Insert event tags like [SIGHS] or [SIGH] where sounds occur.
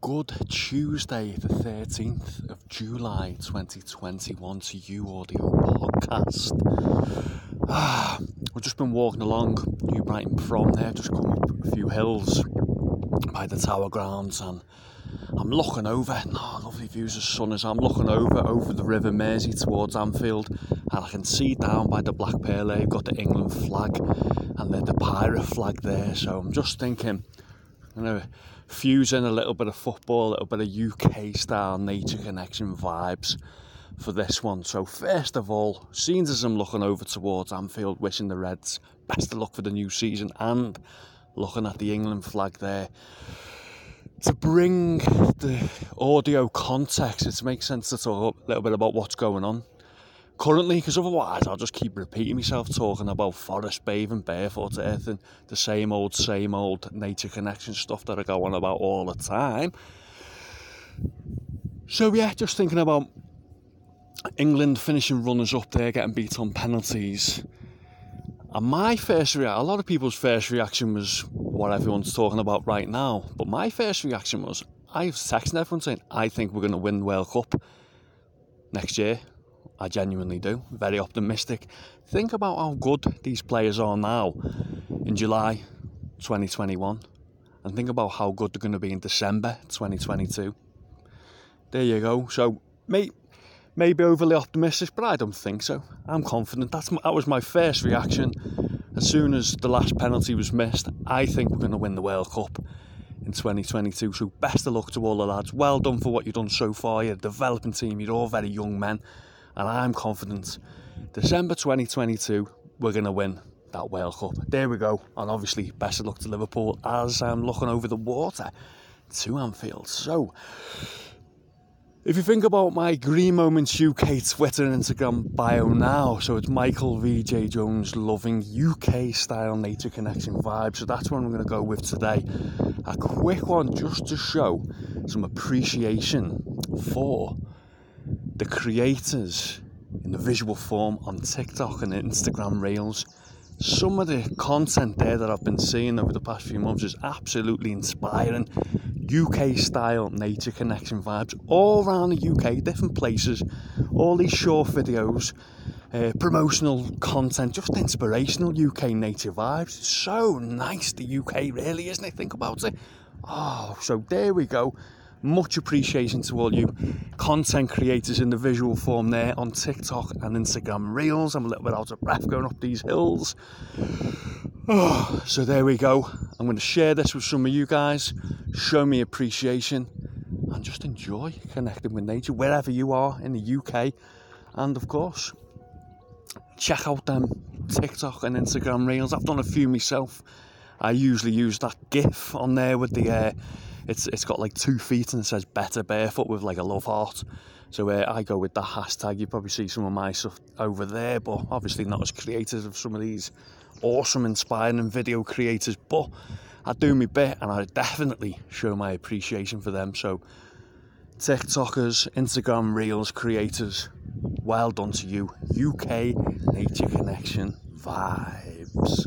good Tuesday, the 13th of July 2021 to you audio podcast. Ah, we've just been walking along New Brighton from there, just come up a few hills by the Tower grounds and I'm looking over, oh, lovely views of sun as I'm looking over over the River Mersey towards Anfield and I can see down by the Black Pearl they've got the England flag and then the pirate flag there so I'm just thinking you know fusing a little bit of football, a little bit of UK style nature connection vibes for this one. So first of all, seeing as I'm looking over towards Anfield, wishing the Reds best of luck for the new season, and looking at the England flag there. To bring the audio context, it makes sense to talk a little bit about what's going on currently because otherwise I'll just keep repeating myself talking about forest bathing, barefoot and the same old, same old nature connection stuff that I go on about all the time. So yeah, just thinking about England finishing runners up there, getting beat on penalties. And my first reaction, a lot of people's first reaction was what everyone's talking about right now. But my first reaction was, I was texting everyone saying, I think we're going to win the World Cup next year. I genuinely do. Very optimistic. Think about how good these players are now in July 2021 and think about how good they're going to be in December 2022. There you go. So, may, maybe overly optimistic, but I don't think so. I'm confident. That's that was my first reaction. As soon as the last penalty was missed, I think we're going to win the World Cup in 2022. So, best of luck to all the lads. Well done for what you've done so far. You're a developing team. You're all very young men and I'm confident December 2022 we're going to win that World Cup. There we go. And obviously, best of luck to Liverpool as I'm looking over the water to Anfield. So, if you think about my Green Moments UK Twitter and Instagram bio now, so it's Michael VJ Jones loving UK style nature connection vibe. So that's what I'm going to go with today. A quick one just to show some appreciation for the creators in the visual form on TikTok and Instagram Reels. Some of the content there that I've been seeing over the past few months is absolutely inspiring. UK style nature connection vibes all around the UK, different places, all these short videos, uh, promotional content, just inspirational UK nature vibes. so nice, the UK, really, isn't it? Think about it. Oh, so there we go. Much appreciation to all you content creators in the visual form there on TikTok and Instagram Reels. I'm a little bit out of breath going up these hills. Oh, [SIGHS] so there we go. I'm going to share this with some of you guys, show me appreciation, and just enjoy connecting with nature wherever you are in the UK. And of course, check out them TikTok and Instagram Reels. I've done a few myself. I usually use that GIF on there with the uh, it's it's got like two feet and it says better barefoot with like a love heart. So uh, I go with the hashtag. You probably see some of my stuff over there, but obviously not as creative as some of these awesome, inspiring video creators. But I do my bit, and I definitely show my appreciation for them. So TikTokers, Instagram Reels creators, well done to you. UK Nature Connection vibes.